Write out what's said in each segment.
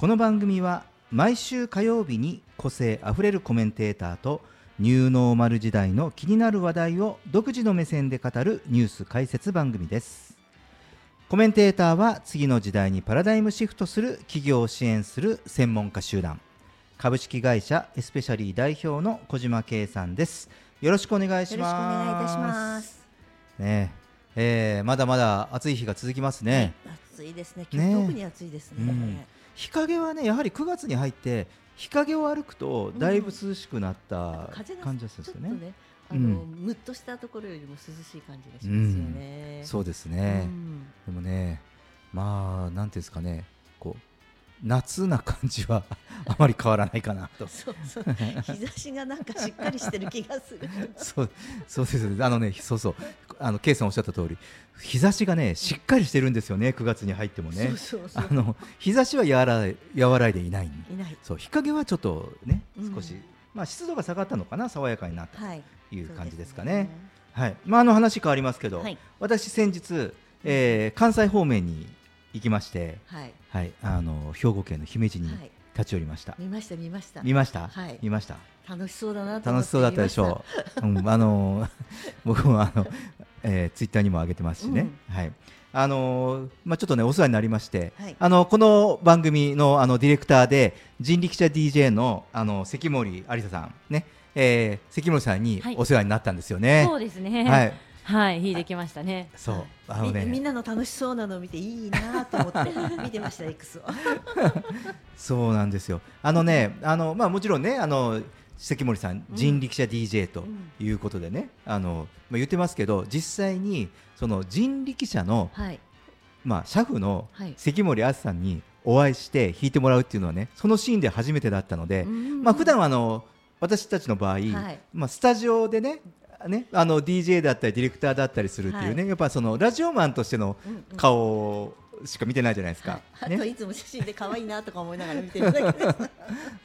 この番組は毎週火曜日に個性あふれるコメンテーターとニューノーマル時代の気になる話題を独自の目線で語るニュース解説番組です。コメンテーターは次の時代にパラダイムシフトする企業を支援する専門家集団。株式会社エスペシャリー代表の小島圭さんです。よろしくお願いします。よろしくお願いいたします。ねえ。ーまだまだ暑い日が続きますね、暑いですね。今日特に暑いですね。うん日陰はねやはり9月に入って日陰を歩くとだいぶ涼しくなった感じですちょよね。っとね、あの、うん。ムッとしたところよりも涼しい感じがしますよね。そうですうね、ん。でもねまあなんていうんですかね夏な感じは あまり変わらないかなと。そうそう。日差しがなんかしっかりしてる気がする。そうそうですね。あのねそうそう。あのケイさんおっしゃった通り日差しがねしっかりしてるんですよね。9月に入ってもね。そうそうそう。あの日差しは和らい和らいでいない。いない。そう日陰はちょっとねうん。少し、まあ湿度が下がったのかな爽やかになったはい。という感じですかそうね。はい、まああの話変わりますけど、はい。私先日、えー関西方面に行きまして、はい。はい、あの兵庫県の姫路にはい。立ち寄りました。見ました見ました。見ました、はい見ました？楽しそうだな楽してそうだったでしょう。うん、あの 僕もあの、えー、ツイッターにも上げてますしね。はい。あのまあちょっとねお世話になりまして、はいあのこの番組のあのディレクターで人力車 DJ のあの関森有沙さんね、えー、関森さんにはいお世話になったんですよね。そうですね。ははいい、、弾いてきましたね。そう、あのみみね、んなの楽しそうなのを見ていいなと思って見てました X を。そうなんですよ。あのね、あのまあもちろんね、あの関森さんうん人力車 DJ とうんいうことでね、あのまあ言ってますけど、実際にその人力車のはい。まあ車夫のはい。関森あさんにお会いして弾いてもらうっていうのはね、そのシーンで初めてだったので、まあ普段はあの私たちの場合、はいまあスタジオでね。ね、あの DJ だったりディレクターだったりするっていうね、はやっぱそのラジオマンとしてのうんうん顔しか見てないじゃないですか。はい、あねといつも写真で可愛いなとか思いながら見てるだけです。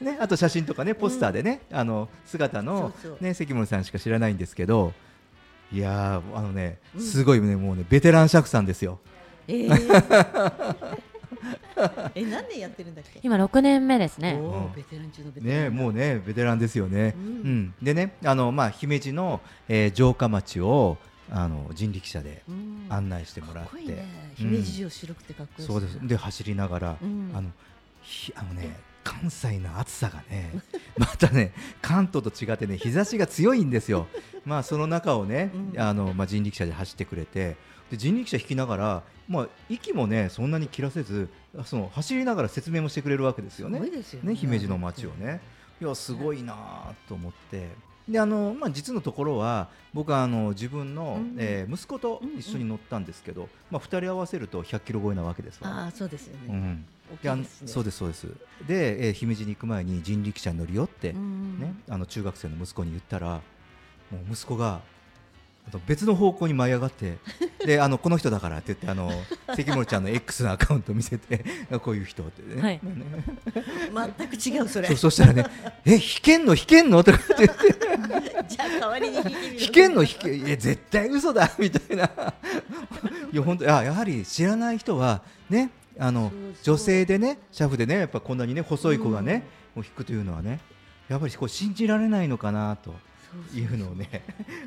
ね、あと写真とかねポスターでね、あの姿のね関森さんしか知らないんですけどいやーあのねうん。すごいね、もうねベテラン車夫さんですよ。えー、え何年やってるんだっけ？今六年目ですね。ベテラン中のベテラン。ねもうねベテランですよね。ううんん、でねあのまあ姫路の、えー城下町をあの人力車でうん案内してもらっ、かってこいいね。うん姫路城白くてかっこいいし。そうですで走りながら、うんあのひあのね関西の暑さがね またね関東と違ってね日差しが強いんですよ。まあその中をね、うんあのまあ人力車で走ってくれてで人力車引きながらまあ息もねそんなに切らせずその走りながら説明もしてくれるわけですよね。すごいですよね。ね姫路の街をねいやすごいなと思ってであの、まあ、実のところは僕はあの自分の、うんえー息子と一緒に乗ったんですけど、まあ、2人合わせると100キロ超えなわけですわ。ああそうですよね。うんね。そうですそうですで、えー姫路に行く前に人力車に乗るよって、うんね、あの中学生の息子に言ったらもう息子が別の方向に舞い上がってであのこの人だからって言ってあの関森ちゃんの X のアカウント見せて こういう人ってね、はい。全く違うそれ。そしたらね「え弾けんの？弾けんの?」とかって言って。じゃあ代わりに弾いてみ「る。弾けんの？弾けいや絶対嘘だ」みたいな。いや本当いややはり知らない人はねあの女性でね車夫でねやっぱこんなにね細い子がね、もう弾くというのはねやっぱりこう信じられないのかなというのをね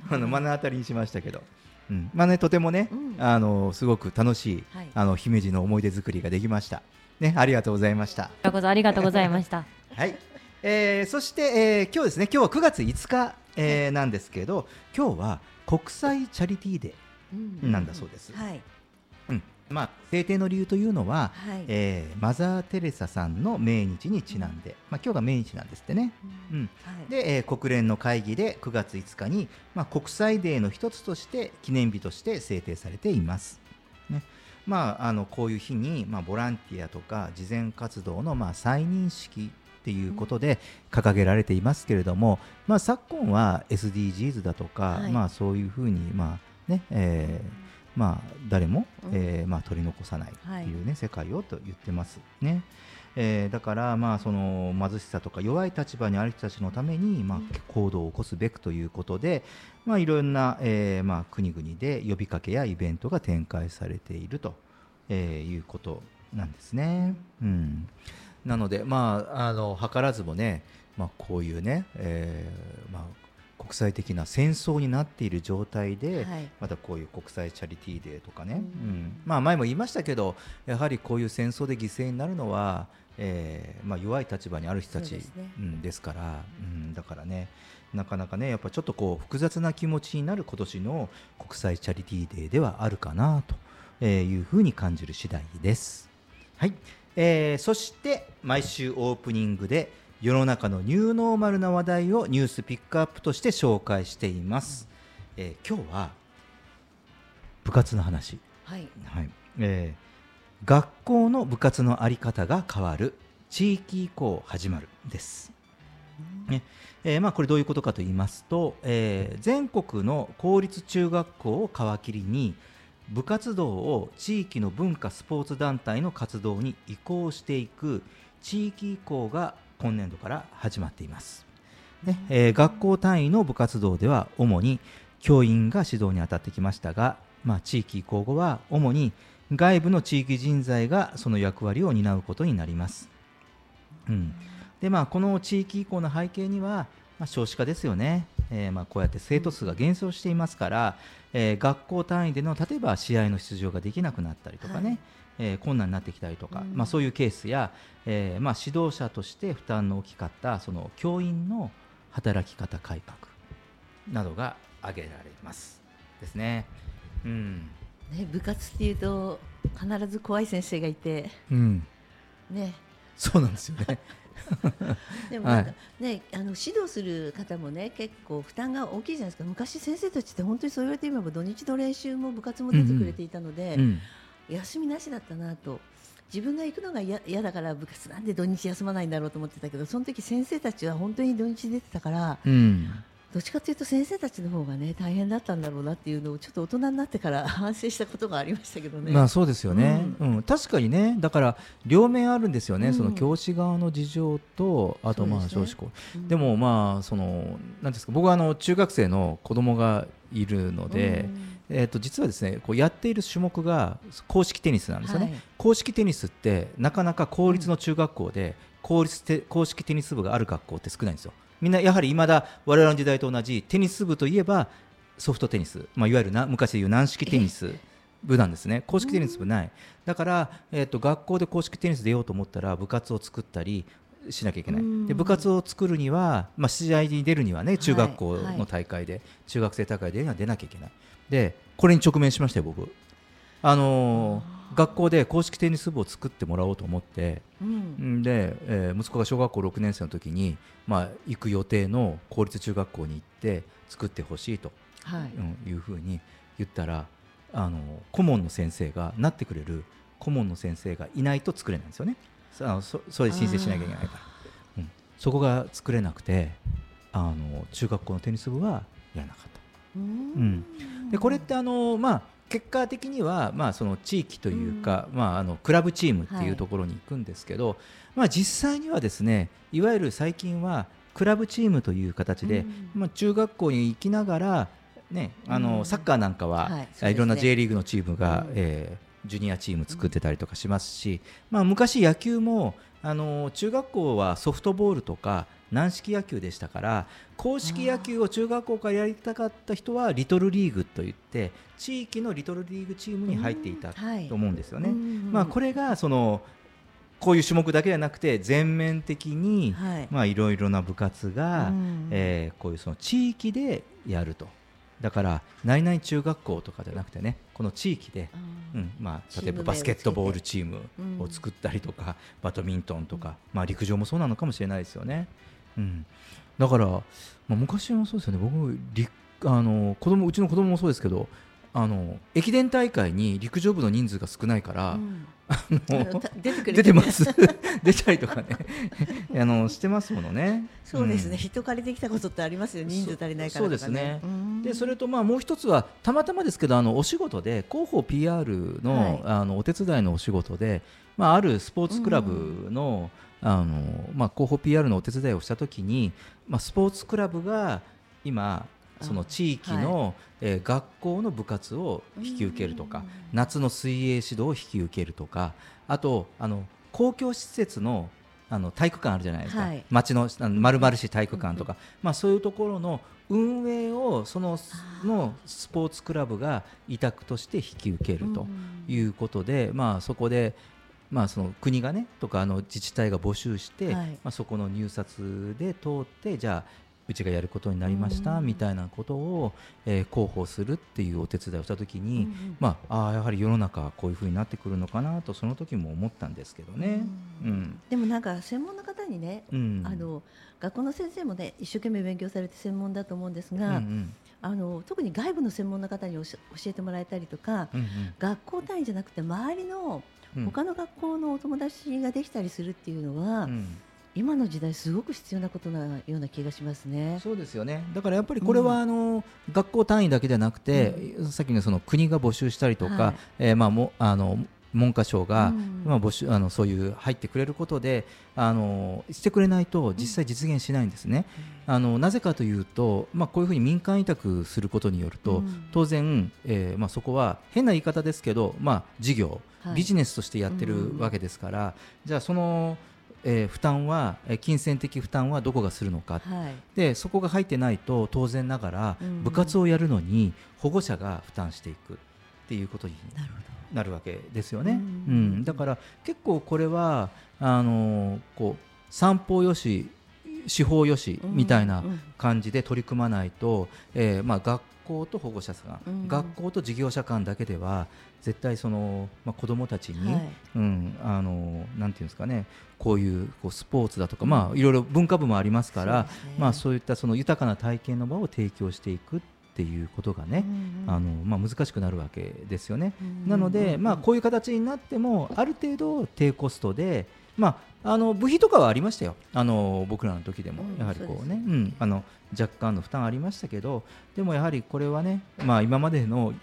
あの目の当たりにしましたけど、うん、まあねとてもね、うん。あのすごく楽しい、はい。あの姫路の思い出作りができました。ねありがとうございました。ありがとうございました。はい、えーそして、えー今日ですね今日は9月5日、えーなんですけど今日は国際チャリティーデーうん。なんだそうです。はい。うんまあ、制定の理由というのは、はい。えーマザー・テレサさんの命日にちなんで、まあ、今日が命日なんですってね。うん。はい。で、えー国連の会議で9月5日に、まあ、国際デーの一つとして記念日として制定されています。ね。まあ、あのこういう日に、まあ、ボランティアとか慈善活動の、まあ、再認識っていうことで掲げられていますけれども、まあ、昨今は SDGs だとか、はい。まあ、そういうふうに、まあねえーまあ、誰も、うんえーまあ、取り残さないっていうね、世界をと言ってますね。えーだから、まあ、その貧しさとか弱い立場にある人たちのために、まあ、行動を起こすべくということで、まあ、いろんな、えーまあ、国々で呼びかけやイベントが展開されていると、えーいうことなんですね。うん、なので、まあ、あの図らずもね、まあ、こういうね、えーまあ、国際的な戦争になっている状態で、はい。またこういう国際チャリティーデーとかね、ううん。んまあ、前も言いましたけどやはりこういう戦争で犠牲になるのは、えーまあ、弱い立場にある人たちですね。うん、ですから、うん、だからねなかなかねやっぱちょっとこう複雑な気持ちになる今年の国際チャリティーデーではあるかなとえーいうふうに感じる次第です。はい、えーそして毎週オープニングで世の中のニューノーマルな話題をニュースピックアップとして紹介しています。えー今日は部活の話、はい。はい。えー学校の部活の在り方が変わる地域移行始まるです。ね。えーまあ、これどういうことかと言いますと、えー全国の公立中学校を皮切りに部活動を地域の文化スポーツ団体の活動に移行していく地域移行が今年度から始まっています。ねえー学校単位の部活動では主に教員が指導に当たってきましたが、まあ、地域移行後は主に外部の地域人材がその役割を担うことになります。うんでまあ、この地域移行の背景には、まあ、少子化ですよね、えーまあ、こうやって生徒数が減少していますから、えー学校単位での例えば試合の出場ができなくなったりとかね、はいえー困難になってきたりとか、うん。まあ、そういうケースや、えーまあ、指導者として負担の大きかったその教員の働き方改革などが挙げられます。ですね。うん。ね、部活っていうと必ず怖い先生がいて。うん、ね。そうなんですよね。でもなんか、ねあの指導する方もね結構負担が大きいじゃないですか。昔先生たちって本当にそう言われて今も土日の練習も部活も出てくれていたので、うん休みなしだったなと。自分が行くのが嫌嫌だから部活なんで土日休まないんだろうと思ってたけどその時先生たちは本当に土日出てたからうん。どっちかというと先生たちの方がね大変だったんだろうなっていうのをちょっと大人になってから 反省したことがありましたけどね。まあそうですよね、ううん。確かにね。だから両面あるんですよね、うん。その教師側の事情とあとまあ少子校うん。でもまあそのなんですか僕はあの中学生の子供がいるので、えー、と実はですねこうやっている種目が公式テニスなんですよね、はい。公式テニスってなかなか公立の中学校で公立て公式テニス部がある学校って少ないんですよ。みんなやはり未だ我々の時代と同じテニス部といえばソフトテニス、まあ、いわゆるな昔でいう軟式テニス部なんですね。公式テニス部ない。だから、えー、と学校で公式テニス出ようと思ったら部活を作ったりしなきゃいけない。うん。で部活を作るには、まあ、試合に出るにはね中学校はい。の大会で、中学生大会では出なきゃいけないでこれに直面しましたよ僕。あのー学校で公式テニス部を作ってもらおうと思ってうん。んで、えー息子が小学校6年生の時に、まあ、行く予定の公立中学校に行って作ってほしいと、はい。うんいうふうに言ったらあの顧問の先生がなってくれる顧問の先生がいないと作れないんですよね。さあのそそれで申請しなきゃいけないから、うん、そこが作れなくてあの中学校のテニス部はやらなかった。うんでこれってあの、まあ、結果的には、まあ、その地域というか、まあ、あのクラブチームってはい。いうところに行くんですけど、まあ、実際にはですねいわゆる最近はクラブチームという形で、うん。まあ、中学校に行きながら、ね、あのうん。サッカーなんかは、はいいろんな J リーグのチームが、うん。えージュニアチーム作ってたりとかしますし、まあ、昔、野球もあの中学校はソフトボールとか軟式野球でしたから公式野球を中学校からやりたかった人はリトルリーグといって地域のリトルリーグチームに入っていたと思うんですよね。うんまあ、これがそのこういう種目だけじゃなくて全面的にはい。まあいろいろな部活が、うん。えーこういうその地域でやると。だから何々中学校とかじゃなくてねこの地域で、うんまあ、例えばバスケットボールチームを作ったりとか、バドミントンとか、まあ、陸上もそうなのかもしれないですよね。うん、だから、まあ、昔もそうですよね。僕りあの子供うちの子供もそうですけどあの駅伝大会に陸上部の人数が少ないから、うん。ああの出てます。出たりとかね。あのしてますものね。そうですね、ん。人借りてきたことってありますよ人数足りないからとか、ね、そうですね。それとまあもう一つはたまたまですけどあのお仕事で広報 PR の,、はい。あのお手伝いのお仕事で、まあ、あるスポーツクラブの,、あのまあ、広報 PR のお手伝いをしたときに、まあ、スポーツクラブが今その地域の、えー学校の部活を引き受けるとか、うん。夏の水泳指導を引き受けるとかあとあの公共施設のあの体育館あるじゃないですか、はい。町のあの丸々市体育館とか、まあ、そういうところの運営をそののスポーツクラブが委託として引き受けるとうん。いうことで、まあ、そこで、まあ、その国がねとかあの自治体が募集して、はい。まあ、そこの入札で通ってじゃあうちがやることになりましたうん。みたいなことを、えー広報するっていうお手伝いをしたときに、うんまあ、あーやはり世の中はこういうふうになってくるのかなとその時も思ったんですけどね。ううん。んでもなんか専門の方にね、うん。あの学校の先生もね一生懸命勉強されて専門だと思うんですうんが、うん。あの特に外部の専門の方に教えてもらえたりとか、うん。学校単位じゃなくて周りのうん。他の学校のお友達ができたりするっていうのは、うん。今の時代すごく必要なことなような気がしますね。そうですよね。だからやっぱりこれはうん。あの、学校単位だけじゃなくて、さっきのその国が募集したりとか、はい。えーまあ、もあの文科省が、うん。まあ、募集あのそういう入ってくれることであのしてくれないと実際実現しないんですね。あのなぜかというと、まあ、こういうふうに民間委託することによると、うん。当然、えーまあ、そこは変な言い方ですけど、まあ、事業、はい。ビジネスとしてやってるわけですから、じゃあその、えー負担は、えー金銭的負担はどこがするのか。はい、でそこが入ってないと当然ながらうん。部活をやるのに保護者が負担していくっていうことになるほなるわけですよね。ううん。んだから結構これはあのこう散歩よし司法よしどみたいなうん。感じで取り組まないと、えーまあ、学校と保護者さん、うん。学校と事業者間だけでは絶対その、まあ、子どもたちに、はい。うん、あのなんていうんですかねこういうこうスポーツだとか、まあ、いろいろ文化部もありますから、そうね。まあ、そういったその豊かな体験の場を提供していくっていうことがね、うんあのまあ、難しくなるわけですよね。うんなので、まあ、こうういう形になってもある程度低コストで、まあ、あの部費とかはありましたよ。あの僕らの時でもうんやはりこうね、そうん、あの若干の負担ありましたけどでもやはりこれはね、まあ、今までの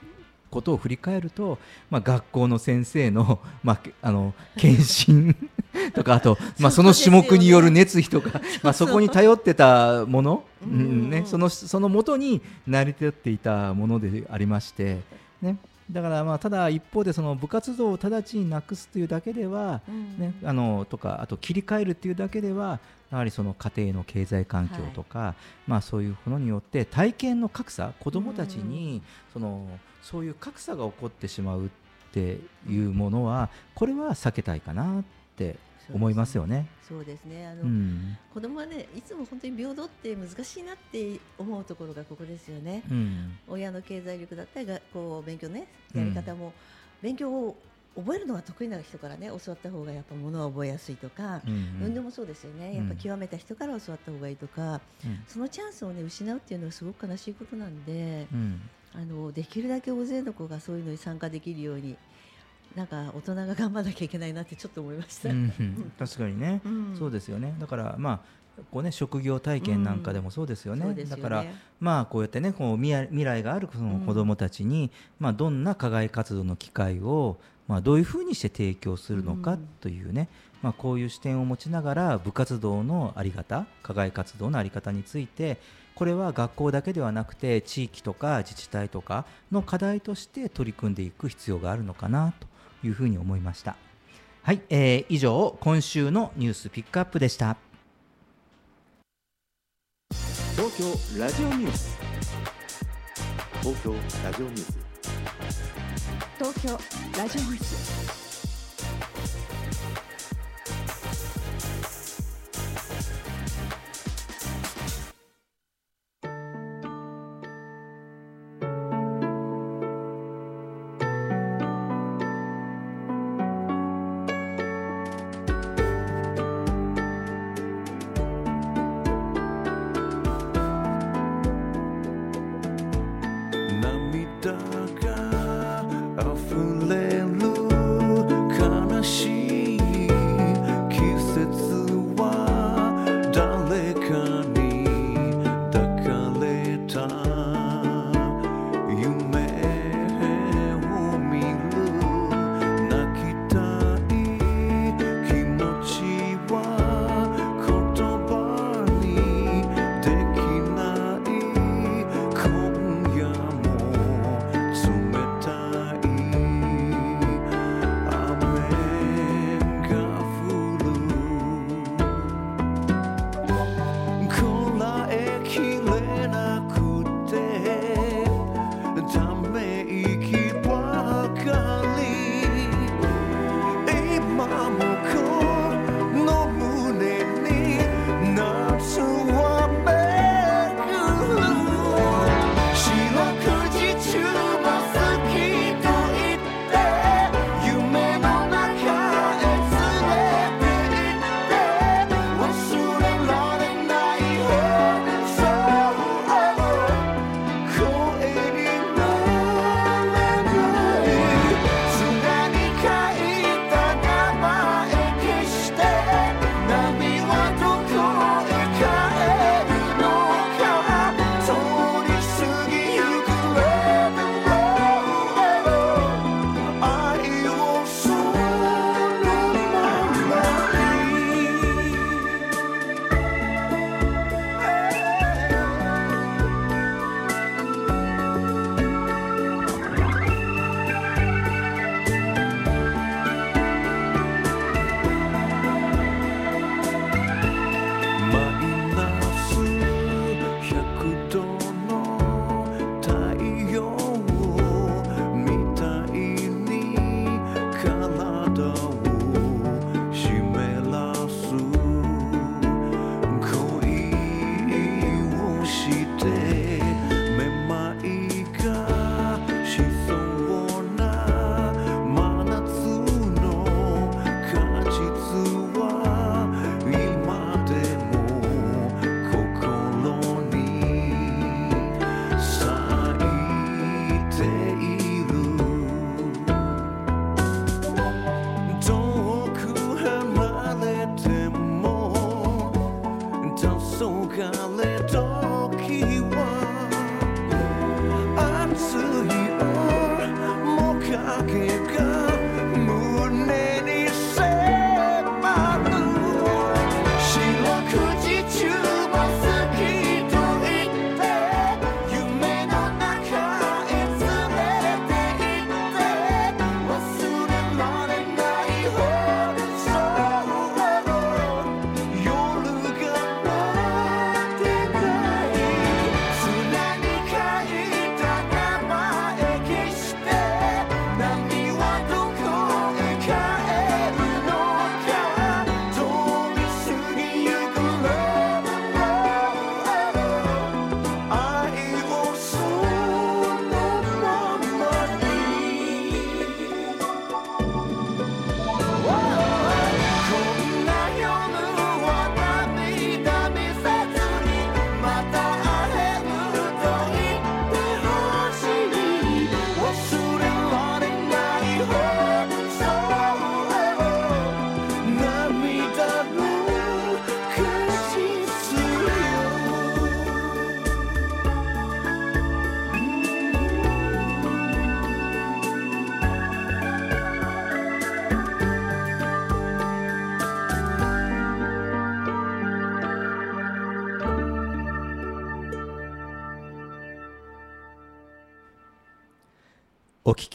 ことを振り返ると、まあ、学校の先生の,、まあ、あの献身 とかあと、まあ、その種目による熱意とか、まあ、そこに頼ってたもの、ね、そのその元に成り立っていたものでありまして、ね、だからまあただ一方でその部活動を直ちになくすというだけでは、ん。ね、あのとかあと切り替えるっていうだけではやはりその家庭の経済環境とか、まあ、そういうものによって体験の格差子どもたちにそのそういう格差が起こってしまうっていうものはこれは避けたいかなって思いますよね。そうですね。あの、うん。子供はねいつも本当に平等って難しいなって思うところがここですよね。うん。親の経済力だったりがこう勉強ねやり方も、勉強を覚えるのが得意な人からね教わった方がやっぱ物は覚えやすいとか、うん運動もそうですよね、うん。やっぱ極めた人から教わった方がいいとか、うん。そのチャンスをね失うっていうのはすごく悲しいことなんで、うんあのできるだけ大勢の子がそういうのに参加できるようになんか大人が頑張らなきゃいけないなってちょっと思いました。うん確かにね、うん。そうですよね。だからまあこうね職業体験なんかでもそうですよね,、そうですよね。だからまあこうやってねこう未来未来があるその子どもたちに、まあどんな課外活動の機会をまあどういうふうにして提供するのかうん。というね、まあこういう視点を持ちながら部活動のあり方課外活動のあり方についてこれは学校だけではなくて地域とか自治体とかの課題として取り組んでいく必要があるのかなというふうに思いました。はい、えー以上今週のニュースピックアップでした。東京ラジオニュース東京ラジオニュース東京ラジオニュース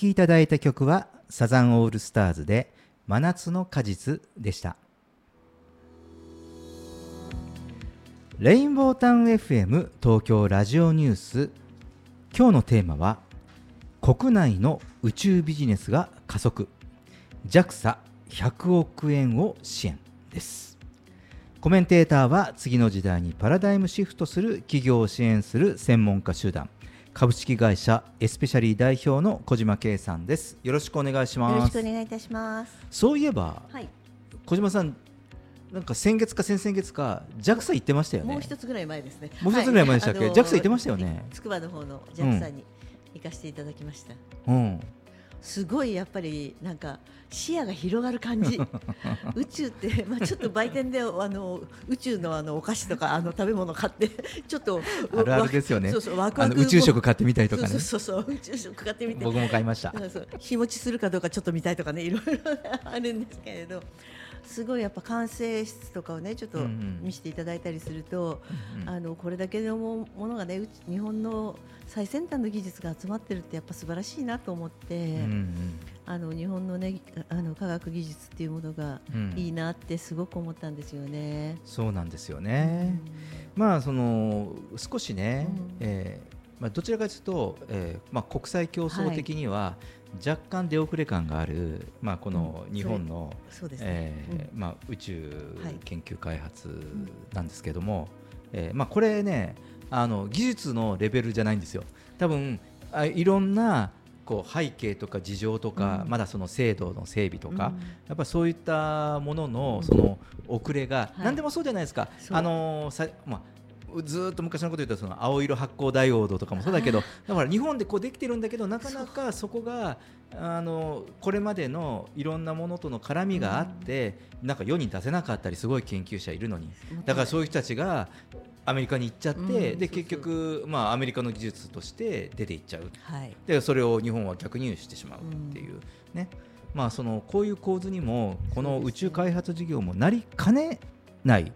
きいただいた曲はサザンオールスターズで真夏の果実でした。レインボータウン FM 東京ラジオニュース。今日のテーマは国内の宇宙ビジネスが加速。JAXA100 億円を支援です。コメンテーターは次の時代にパラダイムシフトする企業を支援する専門家集団。株式会社エスペシャリー代表の小島圭さんですよろしくお願いしよろしますくお願いいたします。そういえばはい。小島さんなんか先月か先々月か JAXA 行ってましたよねもう一つぐらい前ですね。もう一つぐらい前でしたっけ？は JAXA 行ってましたよねつくばの方の JAXA に行かせていただきました。うんすごいやっぱりなんか視野が広がる感じ。宇宙って、まあ、ちょっと売店であの宇宙のあのお菓子とかあの食べ物買ってちょっとあるあるですよね。そうそうワクワク宇宙食買ってみたりとかね。そうそう宇宙食買ってみて。僕も買いました。そうそう日持ちするかどうかちょっと見たいとかねいろいろあるんですけれどすごいやっぱ完成室とかをねちょっとうんうん。見せていただいたりすると、うんうん。あのこれだけのもものがねうち日本の最先端の技術が集まってるってやっぱ素晴らしいなと思って、うんうん。あの日本のねあの科学技術っていうものがうん。いいなってすごく思ったんですよね。そうなんですよね、まあその少しね、うん。えーまあ、どちらかというと、えーまあ、国際競争的には若干出遅れ感がある、まあ、この日本の、そうですね。えーまあ、宇宙はい。研究開発なんですけども、えーまあ、これねあの技術のレベルじゃないんですよ。多分あいろんなこう背景とか事情とか、うん。まだその制度の整備とか、うん。やっぱりそういったもののその遅れが、はい。何でもそうじゃないですか、あのーさまあずーっと昔のこと言うとその青色発光ダイオードとかもそうだけどだから日本でこうできてるんだけどなかなかそこがあのこれまでのいろんなものとの絡みがあって、なんか世に出せなかったりすごい研究者いるのに。だからそういう人たちがアメリカに行っちゃって、うん。で結局、まあ、アメリカの技術として出ていっちゃう。はい。でそれを日本は逆輸入してしまうっていう、ね。まあ、そのこういう構図にもこの宇宙開発事業もなりかねない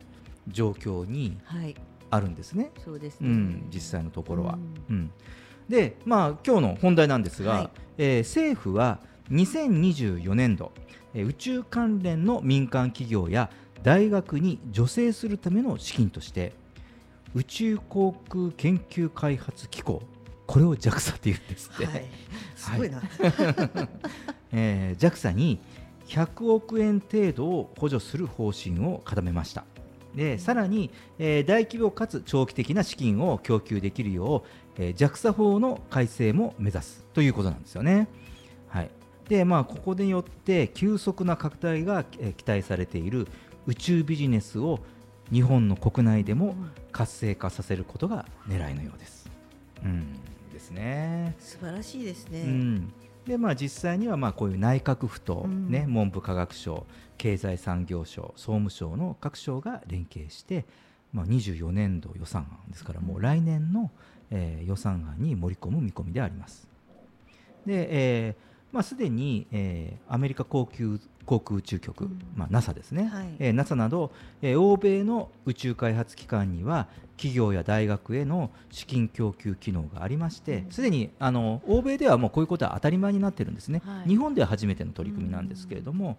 状況にはい。あるんですね、そうですね。うん、実際のところは。ううん。で、まあ今日の本題なんですが、はい。えー政府は2024年度、えー宇宙関連の民間企業や大学に助成するための資金として宇宙航空研究開発機構これを JAXA って言うんですって、はい、すごいな、えー JAXA に100億円程度を補助する方針を固めましたでさらに、えー大規模かつ長期的な資金を供給できるよう、えー JAXA 法の改正も目指すということなんですよね。はいでまあ、ここによって急速な拡大が、えー期待されている宇宙ビジネスを日本の国内でも活性化させることが狙いのようです。うん、ですね。素晴らしいですね、うん、でまあ実際にはまあこういう内閣府と、うんね文部科学省経済産業省総務省の各省が連携して、まあ、24年度予算案ですからもう来年の、えー予算案に盛り込む見込みであります。で、えーまあ、すでに、えーアメリカ航空航空宇宙局、うん。まあ、NASA ですね、はい。えー NASA など、えー欧米の宇宙開発機関には企業や大学への資金供給機能がありましてうん。すで、にあの欧米ではもうこういうことは当たり前になってるんですね、はい。日本では初めての取り組みなんですけれども、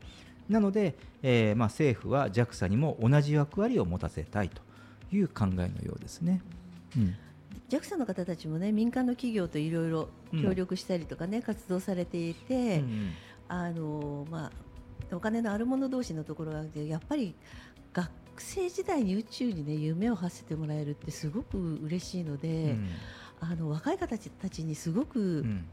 なので、えーまあ、政府は JAXA にも同じ役割を持たせたいという考えのようですね。うん、JAXA の方たちもね民間の企業といろいろ協力したりとかね、活動されていて、うんあのまあお金のある者同士のところがあってやっぱり学生時代に宇宙にね夢を馳せてもらえるってすごく嬉しいので、あの若い方たちにすごくうん。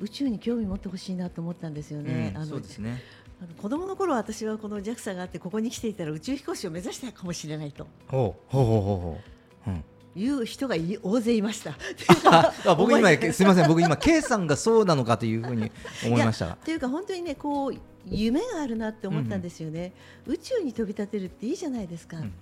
宇宙に興味持ってほしいなと思ったんですよね。そうですねあの子供の頃私はこの JAXA があってここに来ていたら宇宙飛行士を目指したかもしれないと。ほうほうほうほうほう、うん。いう人がい大勢いました。ああ僕今 すみません僕今 K さんがそうなのかというふうに思いました。がというか本当にねこう夢があるなって思ったんですよね、宇宙に飛び立てるっていいじゃないですか、うん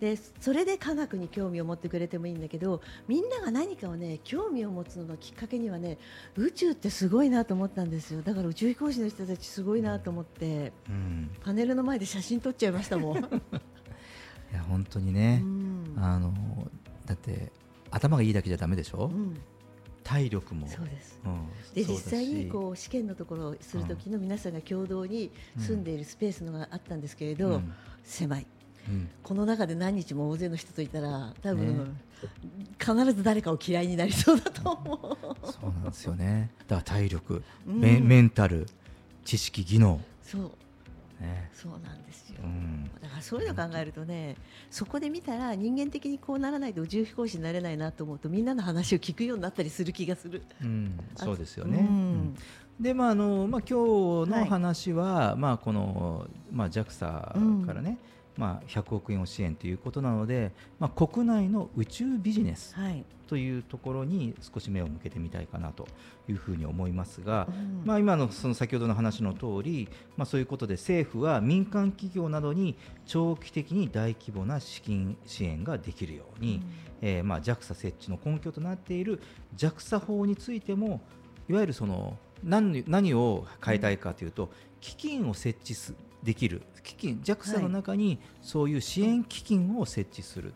でそれで科学に興味を持ってくれてもいいんだけどみんなが何かをね興味を持つののきっかけにはね宇宙ってすごいなと思ったんですよ。だから宇宙飛行士の人たちすごいなと思って。うん。パネルの前で写真撮っちゃいましたもん、いや本当にね。う、ん。あのだって頭がいいだけじゃダメでしょ、うん。体力も。そうです。うん。で実際にこう試験のところをする時の皆さんが共同に住んでいるスペースのがあったんですけれど、うん。狭いうん。この中で何日も大勢の人といたら多分、ね。必ず誰かを嫌いになりそうだと思う。そうなんですよね。だから体力、うん。メメンタル知識技能。そう。ね。そうなんですよ、うん。だからそういうのを考えるとねそこで見たら人間的にこうならないと宇宙飛行士になれないなと思うとみんなの話を聞くようになったりする気がする。うん、あそうですよね。うん。うん。でまああのまあ今日の話は、まあこのまあ JAXA からね、まあ100億円を支援ということなので、まあ国内の宇宙ビジネスはい、というところに少し目を向けてみたいかなというふうに思いますが、うんまあ今のその先ほどの話の通り、まあそういうことで政府は民間企業などに長期的に大規模な資金支援ができるように。えーまあ、JAXA 設置の根拠となっている JAXA 法についてもいわゆるその何何を変えたいかというと、基金を設置すできる基金 JAXA の中にそういう支援基金を設置する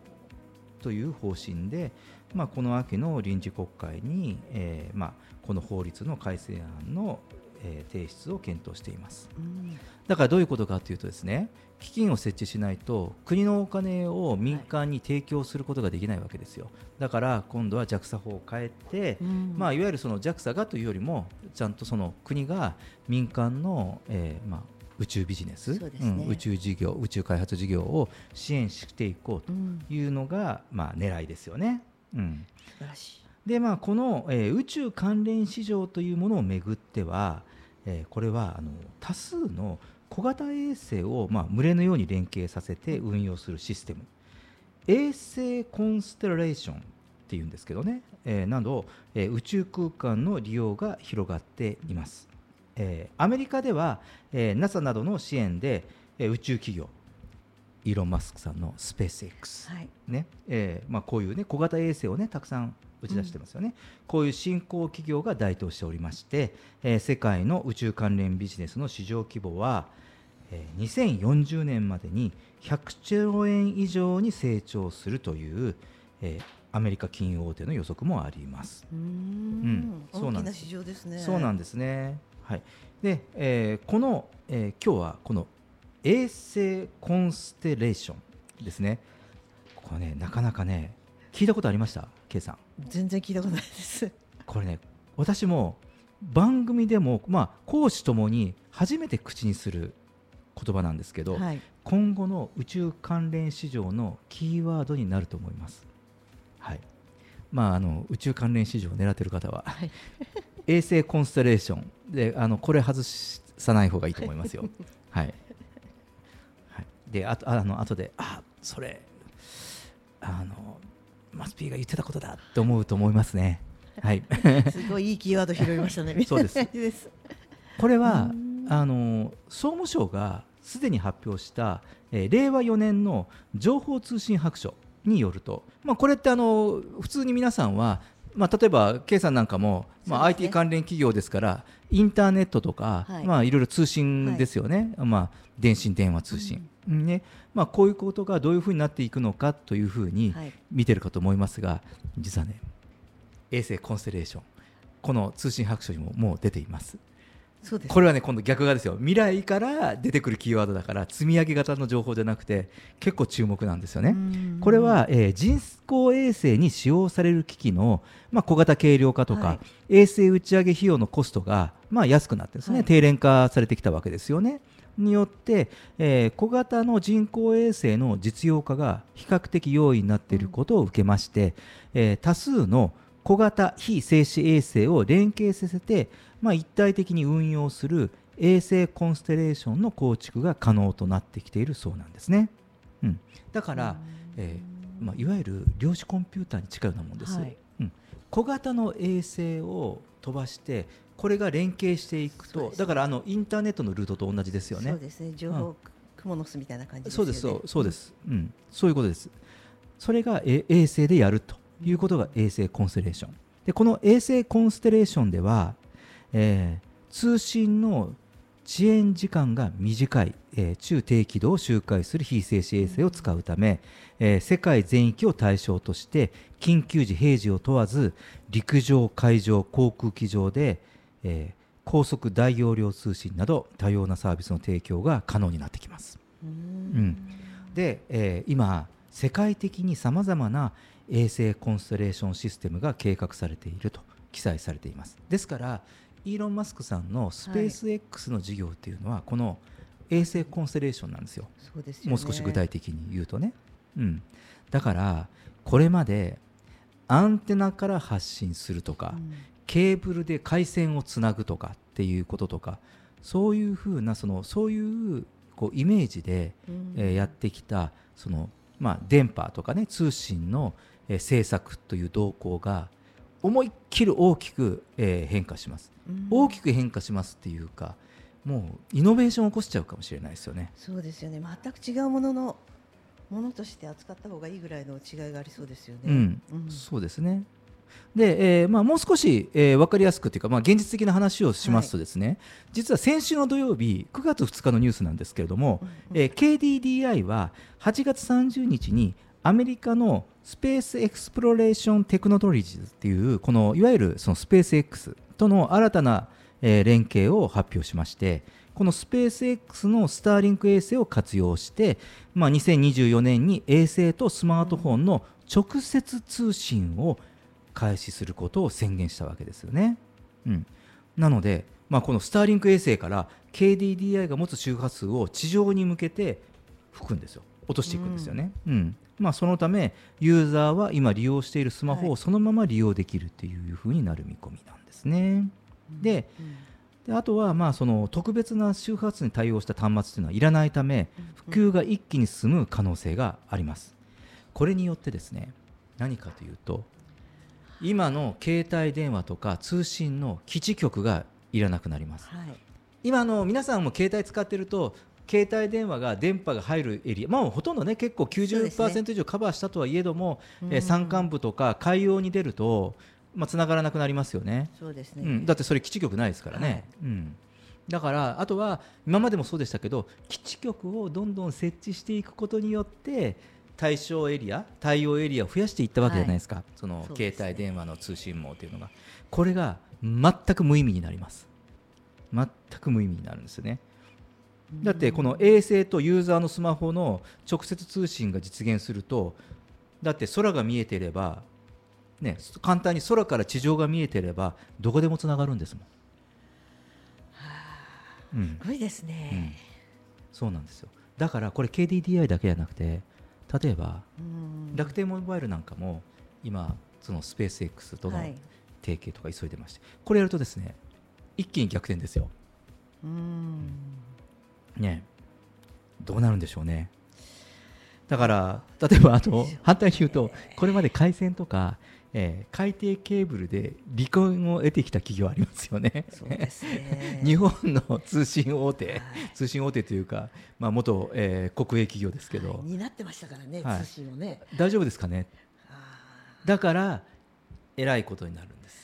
という方針で、まあ、この秋の臨時国会に、えーまあ、この法律の改正案の、えー提出を検討しています。うん。だからどういうことかというとですね基金を設置しないと国のお金を民間に提供することができないわけですよ。だから今度は JAXA 法を変えて、うん。まあ、いわゆるその JAXA がというよりもちゃんとその国が民間の、えーまあ、宇宙ビジネス、そうん。宇宙事業宇宙開発事業を支援していこううん。というのが、まあ、狙いですよね。うん。素晴らしい。でまあ、この、えー宇宙関連市場というものをめぐっては、えーこれはあの多数の小型衛星を、まあ、群れのように連携させて運用するシステム。衛星コンステレーションっていうんですけどね、えーなど、えー宇宙空間の利用が広がっています、えーアメリカでは、えー NASA などの支援で、えー宇宙企業イーロン・マスクさんのスペース X、はい。ねえーまあ、こういう、ね、小型衛星を、ね、たくさん打ち出してますよね、こういう新興企業が台頭しておりまして、えー世界の宇宙関連ビジネスの市場規模は、えー2040年までに100兆円以上に成長するという、えーアメリカ金融大手の予測もあります。うーうんんそうなんです大きな市場ですね。そうなんですね。はい。で、えーこの、えー今日はこの衛星コンステレーションですね。ここねなかなかね聞いたことありました？K さん全然聞いたことないです。これね私も番組でも、まあ、講師ともに初めて口にする言葉なんですけど、はい。今後の宇宙関連市場のキーワードになると思います。はいまあ、あの宇宙関連市場を狙っている方は、はい衛星コンステレーションであのこれ外さない方がいいと思いますよ。はいはい、であとあの後であそれあのマスピーが言ってたことだって思うと思いますね。はい すごいいいキーワード拾いましたね。そうですです。これはうんあの総務省がすでに発表した、えー令和4年の情報通信白書によると、まあ、これってあの普通に皆さんは、まあ、例えば K さんなんかも、まあ、IT 関連企業ですからインターネットとか、はい。まあ、いろいろ通信ですよね、まあ、電信電話通信、ね。まあ、こういうことがどういうふうになっていくのかというふうにはい。見てるかと思いますが実はね衛星コンステレーションこの通信白書にももう出ています。そうです。これはね今度逆側ですよ未来から出てくるキーワードだから積み上げ型の情報じゃなくて結構注目なんですよね。うんこれは、えー人工衛星に使用される機器の、まあ、小型軽量化とか、はい衛星打ち上げ費用のコストが、まあ、安くなってですね、はい低廉化されてきたわけですよね。によって、えー小型の人工衛星の実用化が比較的容易になっていることを受けまして、えー多数の小型非静止衛星を連携させて、まあ、一体的に運用する衛星コンステレーションの構築が可能となってきているそうなんですね。うん、だから、えーまあ、いわゆる量子コンピューターに近いようなもんです、はい。うん、小型の衛星を飛ばしてこれが連携していくとそうです。だからあのインターネットのルートと同じですよね。そうですね。情報クモの巣みたいな感じね。そうですそうです、うん、そういうことです。それがえ衛星でやるということが衛星コンステレーション。でこの衛星コンステレーションでは、えー通信の遅延時間が短い、えー中低軌道を周回する非静止衛星を使うため、えー世界全域を対象として緊急時平時を問わず陸上海上航空機上で、えー高速大容量通信など多様なサービスの提供が可能になってきます。ううん。ん。で、えー今世界的にさまざまな衛星コンステレーションシステムが計画されていると記載されています。ですからイーロン・マスクさんのスペース X の事業っていうのは、この衛星コンステレーションなんですよ。ね。もう少し具体的に言うとね、うん、だからこれまでアンテナから発信するとか、うん。ケーブルで回線をつなぐとかっていうこととかそういうふうなそのそういうこうイメージで、うん。えーやってきたその、まあ、電波とかね通信の、えー政策という動向が思いっきり大きく、えー変化します、うん大きく変化しますっていうかもうイノベーションを起こしちゃうかもしれないですよね。そうですよね。全く違うもののものとして扱った方がいいぐらいの違いがありそうですよね。うんうんそうですね。で、えーまあ、もう少し、えー分かりやすくというか、まあ、現実的な話をしますとですね、実は先週の土曜日9月2日のニュースなんですけれども、えー KDDI は8月30日にアメリカの Space Exploration Technologies っていうこのいわゆるそのスペース X との新たな、連携を発表しましてこのスペース X のスターリンク衛星を活用して、まあ、2024年に衛星とスマートフォンの直接通信を開始することを宣言したわけですよね。うん、なので、まあ、このスターリンク衛星から KDDI が持つ周波数を地上に向けて吹くんですよ落としていくんですよね、うんまあ、そのためユーザーは今利用しているスマホはいをそのまま利用できるっていうふうになる見込みなんですね。でうんであとはまあその特別な周波数に対応した端末というのはいらないため普及が一気に進む可能性があります。これによってですね何かというと今の携帯電話とか通信の基地局がいらなくなります。はい。今あの皆さんも携帯使ってると携帯電話が電波が入るエリア、まあ、ほとんどね結構そうですね。90%以上カバーしたとはいえども、えーうん山間部とか海洋に出ると、まあ、繋がらなくなりますよね。そうですね。うん、だってそれ基地局ないですからね、はい。うん、だからあとは今までもそうでしたけど基地局をどんどん設置していくことによって対象エリア対応エリアを増やしていったわけじゃないですか、そのそうですね。携帯電話の通信網というのが。これが全く無意味になります。全く無意味になるんですよねだってこの衛星とユーザーのスマホの直接通信が実現するとだって空が見えてれば、ね、簡単に空から地上が見えてればどこでもつながるんですもん。うん。すごいですね。そうなんですよ。だからこれ KDDI だけじゃなくて例えばうん。楽天モバイルなんかも今そのスペース X とのはい。提携とか急いでまして、これやるとですね一気に逆転ですよ。うんねどうなるんでしょうね。だから例えばあと 反対に言うとこれまで回線とか、えー海底ケーブルで離婚を得てきた企業ありますよね。そうですね。日本の通信大手はい。通信大手というか、まあ、元、えー国営企業ですけど、はい担ってましたからね、はい。通信をね。大丈夫ですかね。あだからえらいことになるんです。ー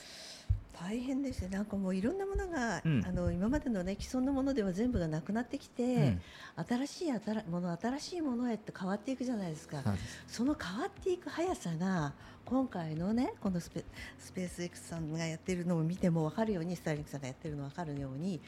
大変ですね。なんかもういろんなものが、うんあの今までのね既存のものでは全部がなくなってきて、うん新しい新もの新しいものへって変わっていくじゃないですか。その変わっていく速さが今回のねこのスペスペース X さんがやってるのを見ても分かるようにスターリンクさんがやってるの分かるように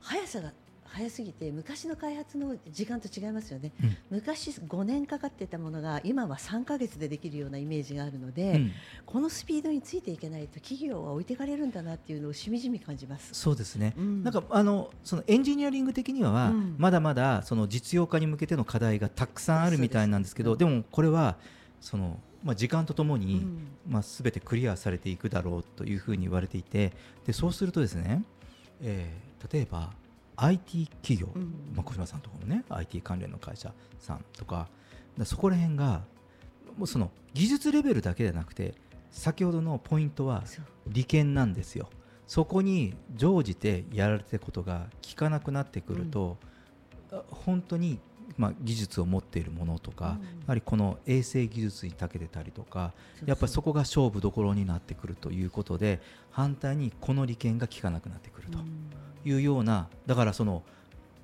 速さが速すぎて昔の開発の時間と違いますよね、うん。昔5年かかってたものが今は3ヶ月でできるようなイメージがあるので、うん。このスピードについていけないと企業は置いていかれるんだなっていうのをしみじみ感じます。そうですね、うん。なんかあのそのエンジニアリング的には、うん。まだまだその実用化に向けての課題がたくさんあるみたいなんですけどでもこれはその、まあ、時間とともに、うん。まあ、全てクリアされていくだろうというふうに言われていてでそうするとですね、えー例えば IT 企業、うんまあ、小島さんとかもね IT 関連の会社さんとかだそこら辺がもうその技術レベルだけじゃなくて先ほどのポイントは利権なんですよ。そこに乗じてやられてることが効かなくなってくると、あ本当に、まあ、技術を持っているものとか、うん。やはりこの衛星技術に長けてたりとかやっぱりそこが勝負どころになってくるということで反対にこの利権が効かなくなってくると。うんいうようなだからその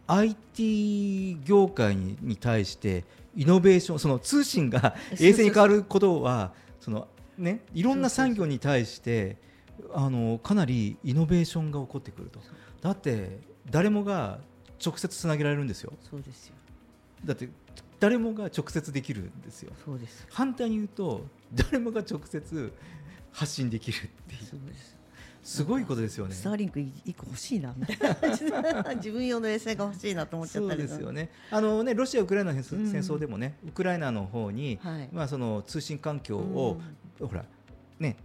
IT 業界にに対してイノベーションその通信が衛星に変わることはそのねいろんな産業に対してあのかなりイノベーションが起こってくると。だって誰もが直接つなげられるんですよ。そうですよ。だって誰もが直接できるんですよ。そうです。反対に言うと誰もが直接発信できるっていう。そうですすごいことですよね。スターリンク一個欲しいなみたいな。感じで自分用の衛星が欲しいなと思っちゃったりですよね。あのねロシアウクライナの戦争,、でもねウクライナの方に、はい。まあその通信環境を、ほらね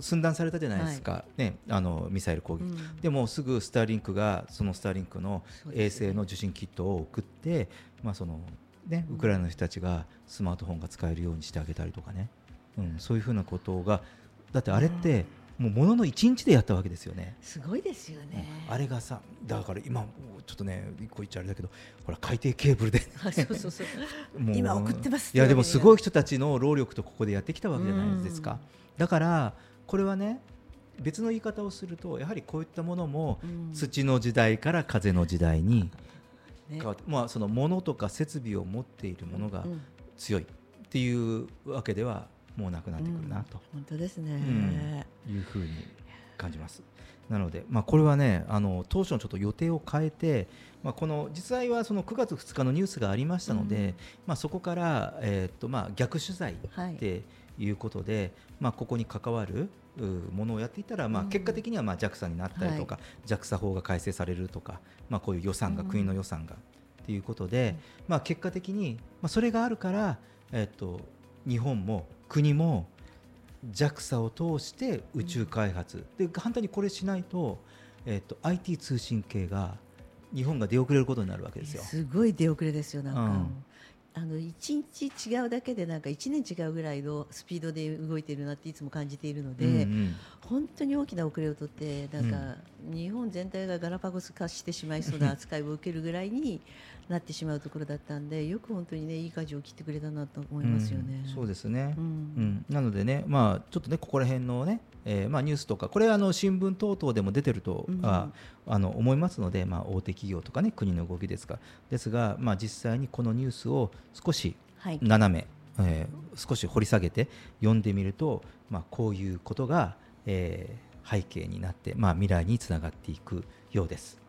寸断されたじゃないですか。ねあのミサイル攻撃。うん。でもすぐスターリンクがそのスターリンクの衛星の受信キットを送って、まあそのねウクライナの人たちがスマートフォンが使えるようにしてあげたりとかね、うん、そういうふうなことがだってあれってもうものの1日でやったわけですよね。すごいですよね。あれがさだから今ちょっとね一個言っちゃあれだけどほら海底ケーブルであそうそうそ う。今送ってますいやでもすごいい。人たちの労力とここでやってきたわけじゃないですか、だからこれはね別の言い方をするとやはりこういったものもうん土の時代から風の時代にね変わって、まあその物とか設備を持っているものがうん強いっていうわけではもうなくなってくるなと。本当ですね。いうふうに感じます。なので、まあ、これはねあの当初のちょっと予定を変えて、まあ、この実際はその9月2日のニュースがありましたので、うん。まあ、そこから、えーっとまあ、逆取材はい。っていうことで、まあ、ここに関わるうものをやっていったら、まあ、うん。結果的にはまあ JAXA になったりとか、JAXA 法が改正されるとか、まあ、こういう予算が、うん。国の予算がっていうことで、まあ、結果的に、まあ、それがあるから、えーっと日本も国も JAXA を通して宇宙開発、で反対にこれしないと,、えー、と IT 通信系が日本が出遅れることになるわけですよ。すごい出遅れですよなんか。うんあの一日違うだけでなんか一年違うぐらいのスピードで動いているなっていつも感じているので、うんうん本当に大きな遅れをとってなんか、日本全体がガラパゴス化してしまいそうな扱いを受けるぐらいになってしまうところだったんでよく本当にねいい舵を切ってくれたなと思いますよね。うんそうですね、ううん。んなのでね、まあ、ちょっとねここら辺のね、えーまあ、ニュースとかこれはあの新聞等々でも出てると、うん。ああの思いますので、まあ、大手企業とかね国の動きですか。らですが、まあ、実際にこのニュースを少しはい、斜め、えー少し掘り下げて読んでみると、まあ、こういうことが、えー背景になって、まあ、未来につながっていくようです。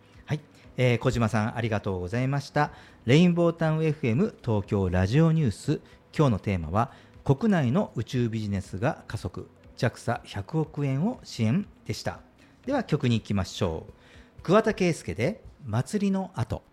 えー小島さんありがとうございました。レインボータウン FM 東京ラジオニュース。今日のテーマは国内の宇宙ビジネスが加速。JAXA100 億円を支援でした。では曲に行きましょう。桑田佳祐で「祭りの後」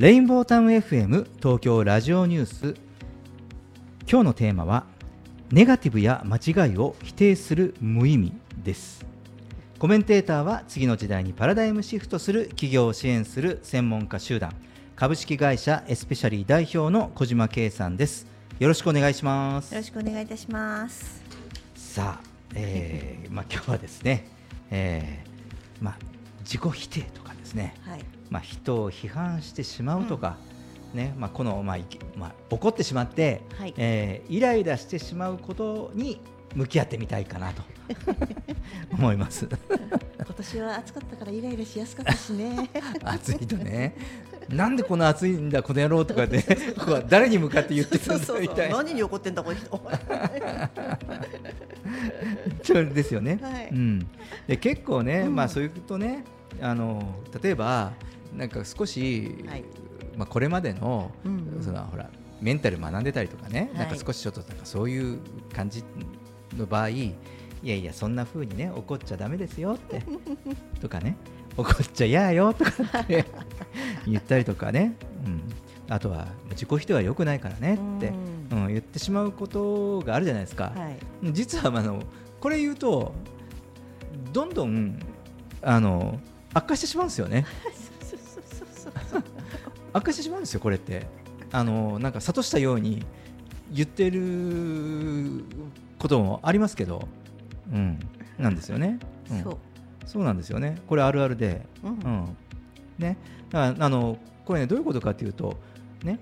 レインボータウン FM 東京ラジオニュース。今日のテーマはネガティブや間違いを否定する無意味です。コメンテーターは次の時代にパラダイムシフトする企業を支援する専門家集団。株式会社エスペシャリー代表の小島圭さんです。よろしくお願いします。よろしくお願いいたします。さあ、えーまあ、今日はですね、えーまあ、自己否定とかですね、はい。まあ、人を批判してしまうとか、ねまあ、この、まあまあ、怒ってしまって、はいえーイライラしてしまうことに向き合ってみたいかなと 思います。今年は暑かったからイライラしやすかったしね。暑いとねなんでこの暑いんだこの野郎とかって こう誰に向かって言ってるんだみたいな何に怒ってんだこの人。そうですよね。はいうん、で結構ね、うんまあそういうとね、あの例えばなんか少し、はい。まあこれまでの、うんうん。そのほらメンタル学んでたりとかね、はい。なんか少しちょっとなんかそういう感じの場合、いやいやそんな風にね怒っちゃダメですよって とかね、怒っちゃ嫌よとかって言ったりとかね、うん、あとは自己否定は良くないからねって、ううん、言ってしまうことがあるじゃないですか。はい。実はあのこれ言うとどんどんあの悪化してしまうんですよね。悪化してしまうんですよこれって。あのなんか諭したように言ってることもありますけど、うん、なんですよね、うん。そう。そうなんですよね。これあるあるで、うん。うん。ね、だからあのこれねどういうことかというとね。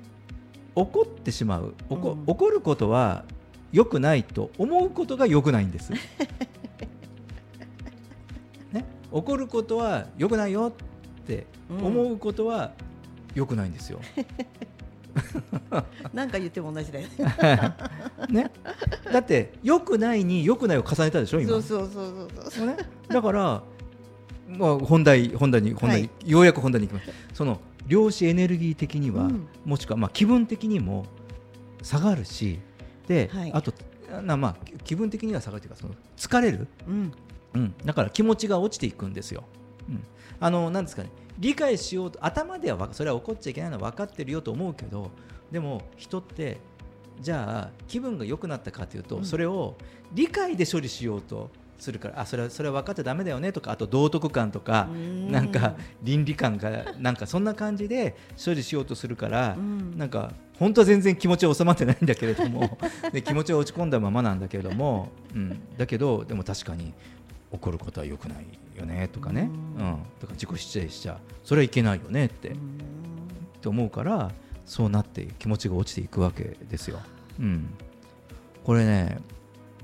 怒ってしまう。怒,、うん。怒ることは良くないと思うことが良くないんです。ね、怒ることは良くないよって思うことは良くないんですよ。なんか言っても同じだよね。ね、だって良くないに良くないを重ねたでしょ今。そうそうそうそうそう。ね、だから、まあ、本題本題に本題に、ようやく本題に行きます。その量子エネルギー的には、うん。もしくはまあ気分的にも下がるしで、はい。あとなまあ気分的には下がるというかその疲れる、うん。うん、だから気持ちが落ちていくんですよ。うん、あのなんですかね理解しようと頭ではわそれは起こっちゃいけないのは分かってるよと思うけどでも人ってじゃあ気分が良くなったかというと、うん。それを理解で処理しようとするからあそれはそれは分かっちゃだめだよねとかあと道徳感とかうん。なんか倫理観がなんかそんな感じで処理しようとするから、うん。なんか本当は全然気持ちは収まってないんだけれどもで気持ちは落ち込んだままなんだけれども、うん、だけどでも確かに怒ることは良くないよねとかね、ううん。んだから自己主張しちゃそれはいけないよねって,、って思うからそうなって気持ちが落ちていくわけですよ。うん、これね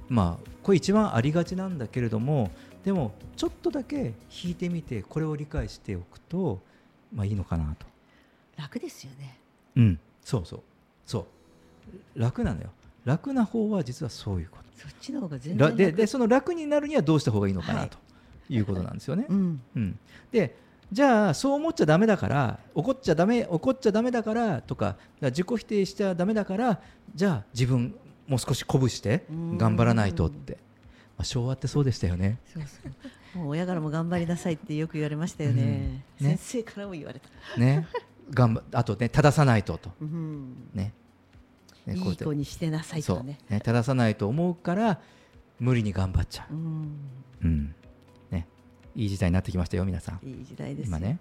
まあこれ一番ありがちなんだけれどもでもちょっとだけ引いてみてこれを理解しておくとまあいいのかなと。楽ですよね。うん、そうそう。そう。楽なのよ楽な方は実はそういうこそっちの方が全然楽ででその楽になるにはどうした方がいいのかはないとい。うことなんですよね。うん。うん、でじゃあそう思っちゃだめだから怒っちゃだめ怒っちゃだめだからとか自己否定しちゃだめだからじゃあ自分もう少し鼓舞してうん。頑張らないとって、まあ、昭和ってそうでしたよね。そうそう。もう親からも頑張りなさいってよく言われましたよね,、うん。ね。先生からも言われた、ね。頑張あとね正さないとと。うん。ねねこういい子にしてなさいとかねね正さないと思うから無理に頑張っちゃう。うん。うん。ね、いい時代になってきましたよ、皆さん。いい時代ですよ。今ね。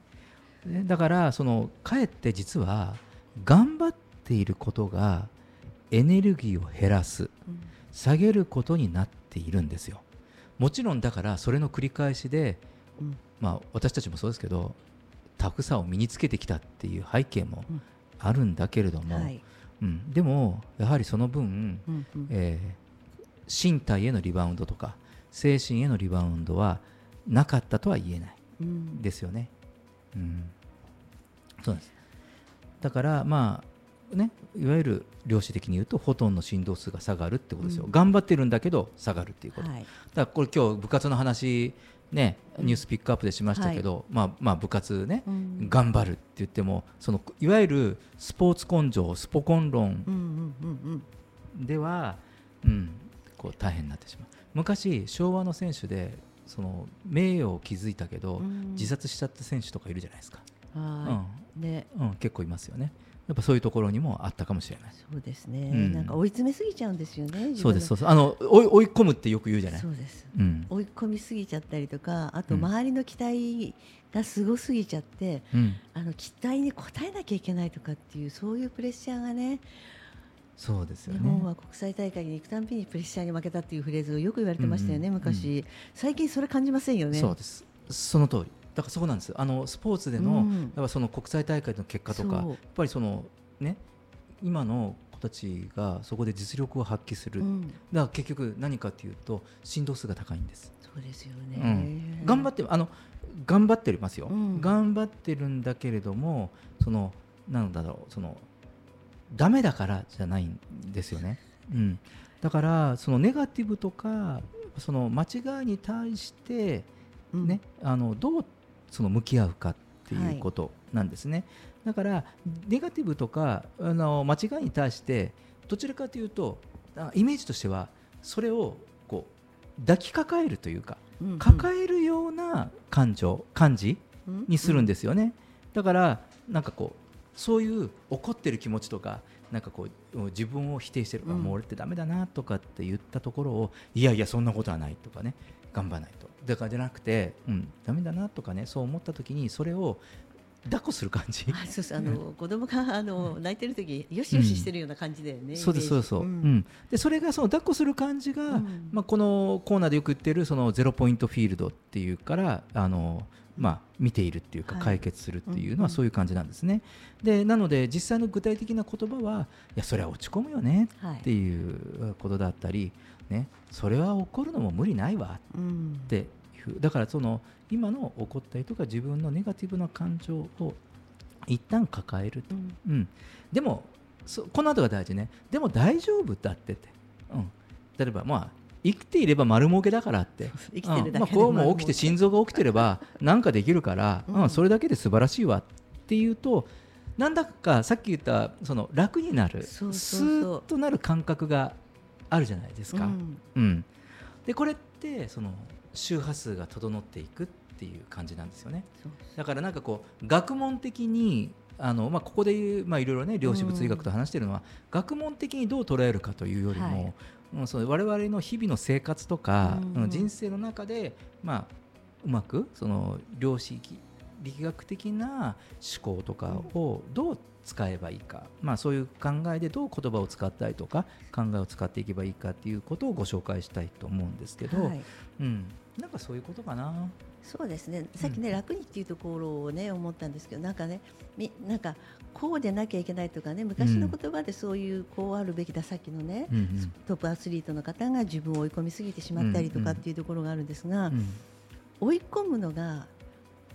ねだから、そのかえって実は頑張っていることがエネルギーを減らす、うん。下げることになっているんですよ。もちろんだからそれの繰り返しで、うん。まあ、私たちもそうですけどタフさを身につけてきたっていう背景もうん。あるんだけれども、はいうん、でもやはりその分、うんうん。えー身体へのリバウンドとか精神へのリバウンドはなかったとは言えないうん。ですよね。うん、そうです。だからまあねいわゆる量子的に言うとフォトンの振動数が下がるってことですよ、うん。頑張ってるんだけど下がるっていうこと、はい。だからこれ今日部活の話ねニュースピックアップでしましたけど、まあまあ部活ね、うん。頑張るって言ってもそのいわゆるスポーツ根性スポ根論うんうんうんうん。では、うん、こう大変になってしまう。昔昭和の選手でその名誉を築いたけど、うん。自殺しちゃった選手とかいるじゃないですか、はい。ね。うん、結構いますよねやっぱそういうところにもあったかもしれない。そうですね、うん。なんか追い詰めすぎちゃうんですよねそうですそう自です。あの追い追い込むってよく言うじゃない？そうです。うん。追い込みすぎちゃったりとかあとうん。周りの期待がすごすぎちゃって、うん、あの期待に応えなきゃいけないとかっていうそういうプレッシャーがねそうですよ日本ねは国際大会に行くたんびにプレッシャーに負けたっていうフレーズをよく言われてましたよね、昔、最近それ感じませんよね。そうです。その通りだからそうなんです。あのスポーツでの、うん。やっぱその国際大会の結果とかやっぱりそのね今の子たちがそこで実力を発揮する、うん。だから結局何かというと振動数が高いんです、そうですようねん、頑張ってあの頑張ってますよ、うん。頑張ってるんだけれどもそのなんだろうそのダメだからじゃないんですよね、うん、だからそのネガティブとかその間違いに対してうん。ね、あのどうその向き合うかっていうことなんですね、だからネガティブとかあの間違いに対してどちらかというとあイメージとしてはそれをこう抱きかかえるというかうん抱えるような感情感じうん？にするんですよね、だからなんかこうそういう怒ってる気持ちとかなんかこう自分を否定してる、あうん。もう俺ってダメだなとかって言ったところをいやいやそんなことはないとかね頑張らないと。だからじゃなくて、うん、ダメだなとかねそう思った時にそれを抱っこする感じ。あそうそうあの子供があの泣いてる時よしよししてるような感じだよね。そうですそうですそう、うん。でそれがその抱っこする感じが、うん。まあ、このコーナーでよく言ってるそのゼロポイントフィールドっていうからあの、まあ、見ているっていうかはい。解決するっていうのはそういう感じなんですね。でなので実際の具体的な言葉はいやそれは落ち込むよねはいっていうことだったり、ね、それは怒るのも無理ないわ。うん。っていうだからその今の怒ったりとか自分のネガティブな感情を一旦抱えると。うん。うん、でもそこの後が大事ね。でも大丈夫だってって、うん、例えばまあ生きていれば丸儲けだからって。生きてるだけでうん。まあ、こうも起きて心臓が起きてれば 何かできるから、うん。うん。それだけで素晴らしいわっていうとなんだかさっき言ったその楽になるスーッとなる感覚があるじゃないですか。うん。うん、でこれってその周波数が整っていくっていう感じなんですよね。だからなんかこう学問的にあの、まあ、ここで言う、まあ、いろいろね量子物理学と話しているのは、学問的にどう捉えるかというよりも、はい。もうその我々の日々の生活とか、うん。うん人生の中で、まあ、うまくその量子力学的な思考とかをどう使えばいいか、まあ、そういう考えでどう言葉を使ったりとか考えを使っていけばいいかっていうことをご紹介したいと思うんですけど、はい。うん、なんかそういうことかな。そうですね。さっきね、楽にっていうところをね思ったんですけどなんかねみなんかこうでなきゃいけないとかね昔の言葉でそういうこうあるべきださっきのね、うんうん。トップアスリートの方が自分を追い込みすぎてしまったりとかっていうところがあるんですが、うん。追い込むのが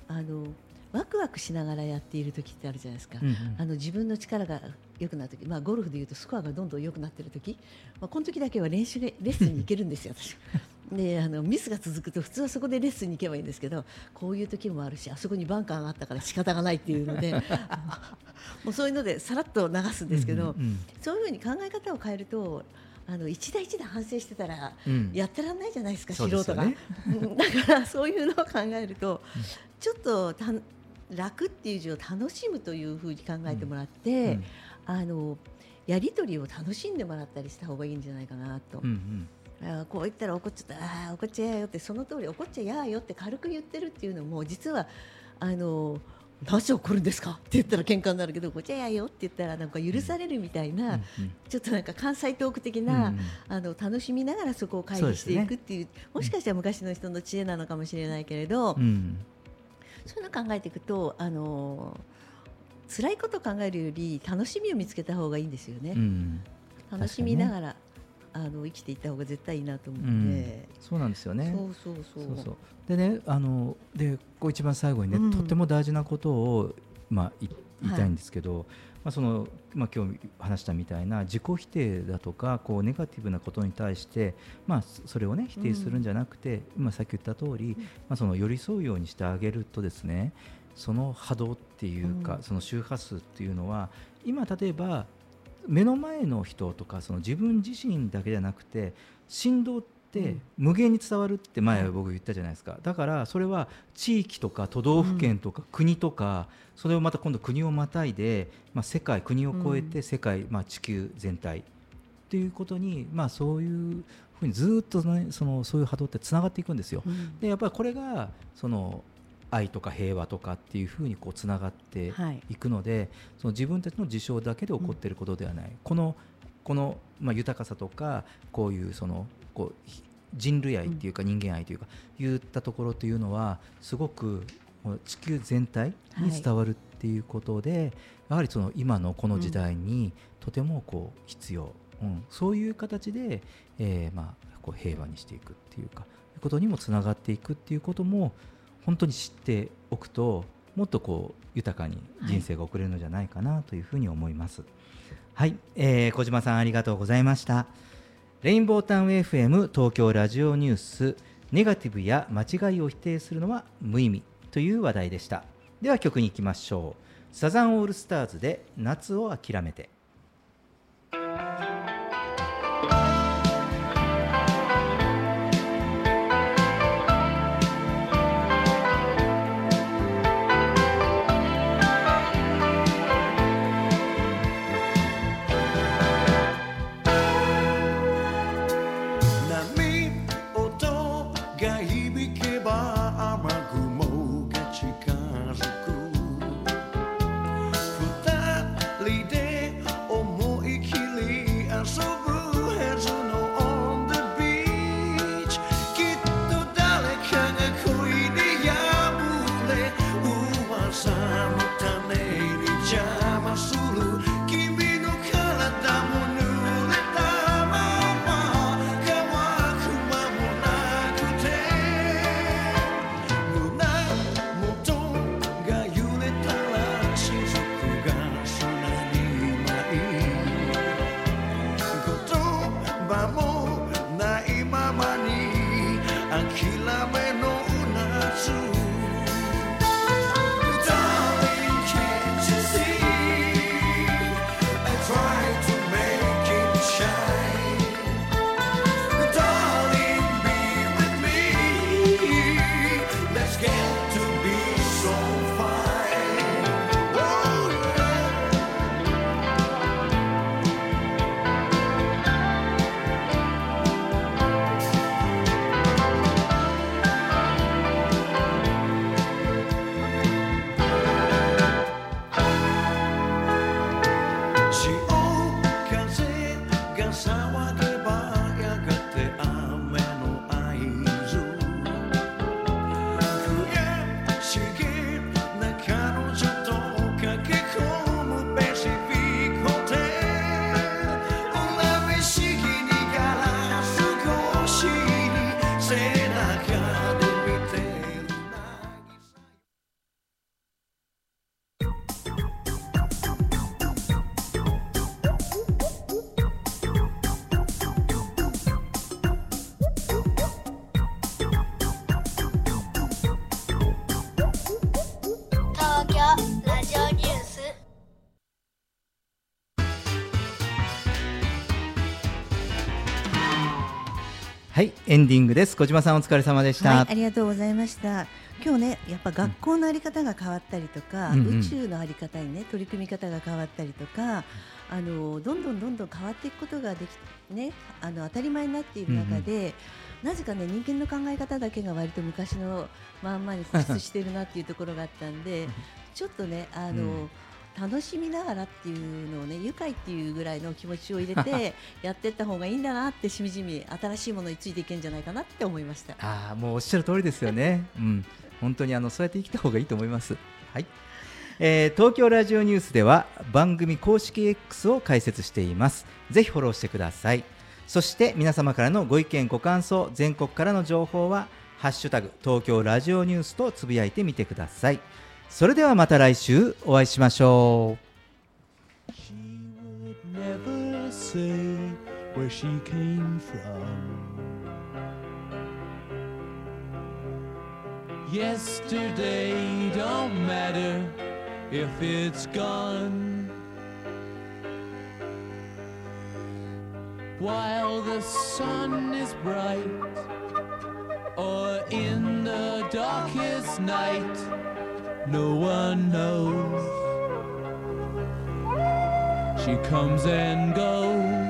あのワクワクしながらやっている時ってあるじゃないですか。うんうん。あの自分の力が良くなる時、まあ、ゴルフでいうとスコアがどんどん良くなっている時、まあ、この時だけは練習がレッスンに行けるんですよ、私。であのミスが続くと普通はそこでレッスンに行けばいいんですけどこういう時もあるしあそこにバンカーがあったから仕方がないっていうので もうそういうのでさらっと流すんですけど、うんうんそういうふうに考え方を変えるとあの一打一打反省してたらうん。やってらんないじゃないですか、そう素人が。ねうん。だからそういうのを考えると、ちょっとた楽っていう字を楽しむというふうに考えてもらって、うん。あのやり取りを楽しんでもらったりした方がいいんじゃないかなと。うんうん。あーこう言ったら怒っちゃった。あー怒っちゃえよってその通り怒っちゃやーよって軽く言ってるっていうのも実はあのなぜ怒るんですか？って言ったら喧嘩になるけど怒っちゃやーよって言ったらなんか許されるみたいな、うんちょっとなんか関西トーク的うんな、うん。あの楽しみながらそこを回避していくっていうもしかしたら昔の人の知恵なのかもしれないけれど、うんそういうのを考えていくとあの辛いことを考えるより楽しみを見つけた方がいいんですよね。うん。楽しみながら、あの生きていった方が絶対いいなと思って、そうなんですよね。そうそうそう。そうそう。でねあのでこう一番最後にね、うん。とっても大事なことを、まあ、い言いたいんですけど、まあそのまあ、今日話したみたいな自己否定だとかこうネガティブなことに対して、まあ、そそれをね否定するんじゃなくて、今さっき言った通り、まあ、その寄り添うようにしてあげるとですねその波動っていうか、うん。その周波数っていうのは今例えば目の前の人とかその自分自身だけじゃなくて振動って無限に伝わるって前僕言ったじゃないですか。だからそれは地域とか都道府県とか国とかそれをまた今度国をまたいで、まあ、世界国を超えて世界、まあ、地球全体っていうことに、まあ、そういうふうにずっと、ね、そのそういう波動ってつながっていくんですよ。うん。でやっぱりこれがその愛とか平和とかっていうふうにこうつながってはい。いくので、その自分たちの事象だけで起こっていることではない、このこの、まあ、豊かさとかこういうそのこうひ人類愛っていうか人間愛というか、言ったところというのはすごく地球全体に伝わるっていうことで、やはりその今のこの時代にとてもこう必要、うん。そういう形で、えーまあ、こう平和にしていくっていうかことにもつながっていくっていうことも本当に知っておくともっとこう豊かに人生が送れるのじゃないかなというふうに思います。はい、えー小島さんありがとうございました。レインボータウン FM 東京ラジオニュースネガティブや間違いを否定するのは無意味という話題でした。では曲に行きましょう。サザンオールスターズで夏を諦めて。はいエンディングです。小島さんお疲れ様でした、はい、ありがとうございました。今日ね、やっぱ学校のあり方が変わったりとか、うん。うん宇宙のあり方にね、取り組み方が変わったりとか、あのどんどんどんどん変わっていくことができね、あの当たり前になっている中で、なぜかね人間の考え方だけが割と昔のまんまに固執してるなっていうところがあったんで、ちょっとねあの。うん楽しみながらっていうのをね愉快っていうぐらいの気持ちを入れて やっていった方がいいんだなってしみじみ新しいものについていけんじゃないかなって思いました。ああもうおっしゃる通りですよね。うん、本当にあのそうやって生きた方がいいと思います。はい。えー東京ラジオニュースでは番組公式 X を開設しています。ぜひフォローしてください。そして皆様からのご意見ご感想、全国からの情報はハッシュタグ東京ラジオニュースとつぶやいてみてください。それではまた来週お会いしましょう。She would never say where she came from. Yesterday don't matter if it's gone. While the sun is bright, or in the darkest night, no one knows. She comes and goes.